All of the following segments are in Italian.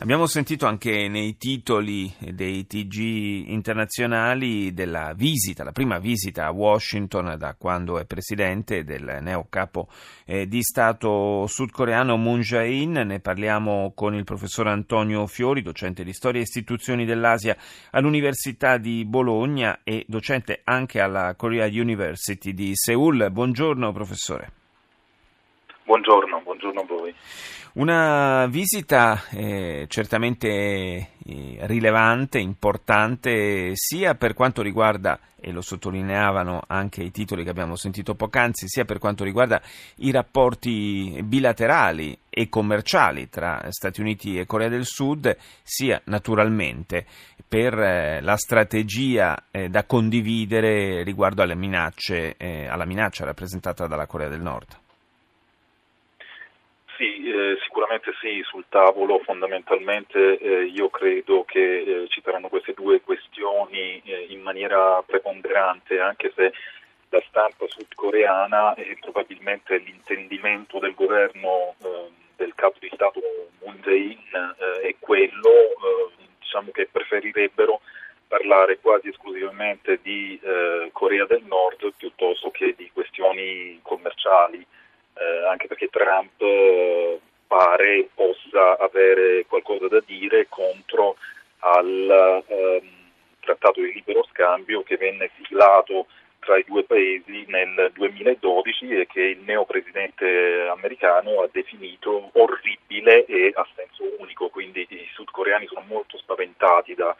Abbiamo sentito anche nei titoli dei TG internazionali della visita, la prima visita a Washington da quando è presidente del neo capo eh, di Stato sudcoreano Moon Jae-in. Ne parliamo con il professor Antonio Fiori, docente di storia e istituzioni dell'Asia all'Università di Bologna e docente anche alla Korea University di Seoul. Buongiorno professore. Buongiorno, voi. Una visita eh, certamente eh, rilevante, importante, sia per quanto riguarda, e lo sottolineavano anche i titoli che abbiamo sentito poc'anzi, sia per quanto riguarda i rapporti bilaterali e commerciali tra Stati Uniti e Corea del Sud, sia naturalmente per eh, la strategia eh, da condividere riguardo alle minacce, eh, alla minaccia rappresentata dalla Corea del Nord. Sì, eh, sicuramente sì, sul tavolo fondamentalmente eh, io credo che eh, ci saranno queste due questioni eh, in maniera preponderante, anche se la stampa sudcoreana e probabilmente l'intendimento del governo ehm, del capo di Stato Moon Jae-in eh, è quello, eh, diciamo che preferirebbero parlare quasi esclusivamente di Corea del Nord piuttosto che di questioni commerciali eh, anche perché Trump eh, pare possa avere qualcosa da dire contro al ehm, trattato di libero scambio che venne siglato tra i due paesi nel 2012 e che il neopresidente americano ha definito orribile e a senso unico, quindi i sudcoreani sono molto spaventati da,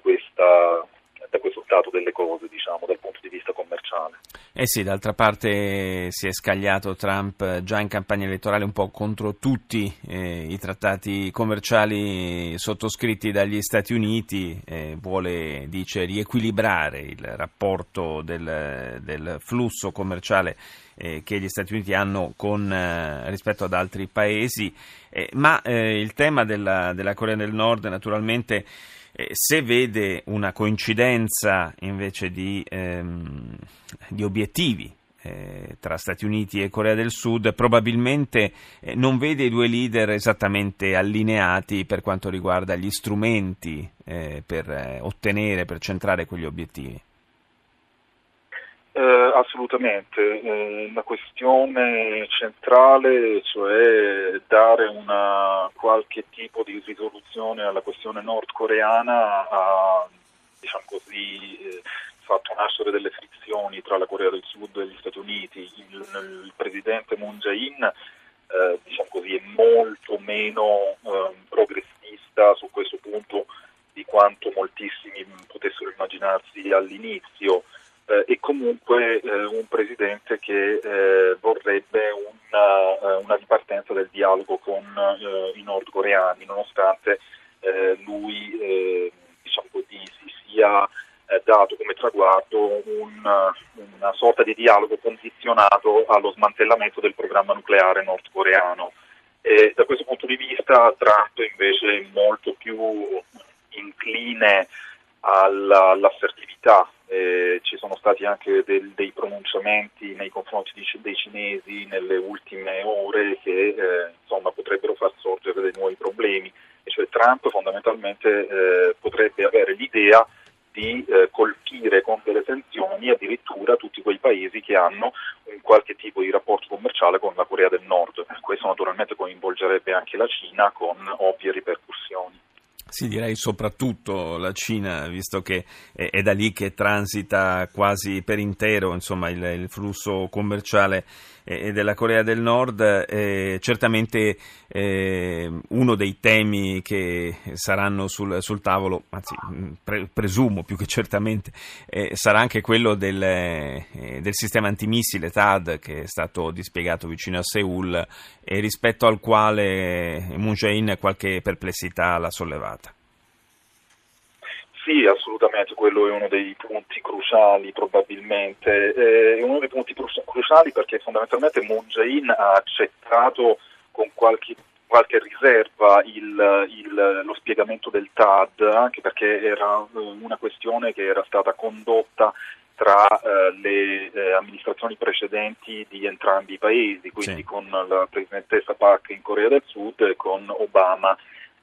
questa da questo stato delle cose, diciamo, dal punto di vista commerciale. Eh sì, d'altra parte si è scagliato Trump già in campagna elettorale un po' contro tutti eh, i trattati commerciali sottoscritti dagli Stati Uniti, eh, vuole, dice, riequilibrare il rapporto del, del flusso commerciale eh, che gli Stati Uniti hanno con, eh, rispetto ad altri paesi, eh, ma eh, il tema della, della Corea del Nord naturalmente se vede una coincidenza invece di, ehm, di obiettivi eh, tra Stati Uniti e Corea del Sud, probabilmente eh, non vede i due leader esattamente allineati per quanto riguarda gli strumenti eh, per ottenere, per centrare quegli obiettivi. Assolutamente, eh, la questione centrale, cioè dare una qualche tipo di risoluzione alla questione nordcoreana, ha diciamo così, eh, fatto nascere delle frizioni tra la Corea del Sud e gli Stati Uniti. Il, il presidente Moon Jae-in eh, diciamo così, è molto meno ehm, progressista su questo punto di quanto moltissimi potessero immaginarsi all'inizio comunque eh, un presidente che eh, vorrebbe una, eh, una, ripartenza del dialogo con eh, i nordcoreani, nonostante eh, lui diciamo così, si sia dato come traguardo un, una sorta di dialogo condizionato allo smantellamento del programma nucleare nordcoreano. E da questo punto di vista Trump invece è molto più incline alla, all'assertività eh, ci sono stati anche del, dei pronunciamenti nei confronti di, dei cinesi nelle ultime ore che eh, insomma, potrebbero far sorgere dei nuovi problemi, e cioè Trump fondamentalmente eh, potrebbe avere l'idea di eh, colpire con delle sanzioni addirittura tutti quei paesi che hanno un qualche tipo di rapporto commerciale con la Corea del Nord. Questo naturalmente coinvolgerebbe anche la Cina con ovvie ripercussioni. Sì, direi soprattutto la Cina, visto che è, da lì che transita quasi per intero insomma, il, il flusso commerciale e della Corea del Nord, eh, certamente eh, uno dei temi che saranno sul, sul tavolo, anzi pre, presumo più che certamente, eh, sarà anche quello del, eh, del, sistema antimissile TAD che è stato dispiegato vicino a Seoul e rispetto al quale Moon Jae-in qualche perplessità l'ha sollevata. Sì, assolutamente, quello è uno dei punti cruciali probabilmente, eh, è uno dei punti cruciali perché fondamentalmente Moon Jae-in ha accettato con qualche, qualche riserva il, il, lo spiegamento del TAD, anche perché era eh, una questione che era stata condotta tra eh, le eh, amministrazioni precedenti di entrambi i paesi, quindi sì. con la presidentessa Park in Corea del Sud e con Obama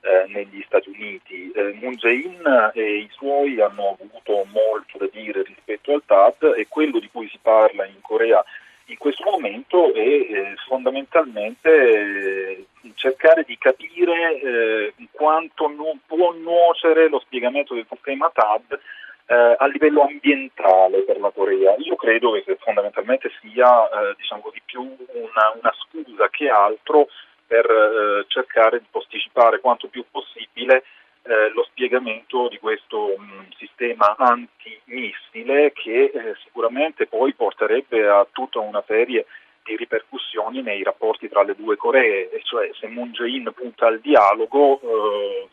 eh, negli Stati Uniti. Eh, Moon Jae-in e i suoi hanno avuto molto da dire rispetto al TAD e quello di cui si parla in Corea in questo momento è eh, fondamentalmente eh, cercare di capire eh, quanto non può nuocere lo spiegamento del sistema TAD eh, a livello ambientale per la Corea. Io credo che fondamentalmente sia diciamo così, più una, una scusa che altro per eh, cercare di posticipare quanto più possibile eh, lo spiegamento di questo mh, mm, sistema antimissile che eh, sicuramente poi porterebbe a tutta una serie di ripercussioni nei rapporti tra le due Coree, e cioè se Moon Jae-in punta al dialogo, eh,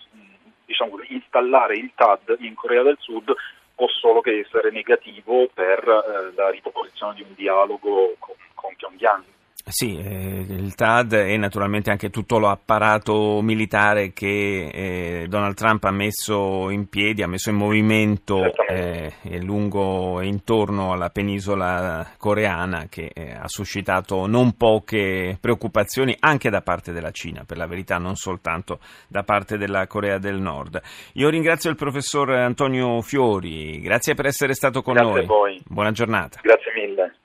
diciamo, installare il TAD in Corea del Sud può solo che essere negativo per eh, la riproposizione di un dialogo con, con Pyongyang. Sì, eh, il TAD e naturalmente anche tutto l'apparato militare che eh, Donald Trump ha messo in piedi, ha messo in movimento eh, lungo e intorno alla penisola coreana che eh, ha suscitato non poche preoccupazioni anche da parte della Cina, per la verità non soltanto da parte della Corea del Nord. Io ringrazio il professor Antonio Fiori, grazie per essere stato con grazie noi. A voi. Buona giornata. Grazie mille.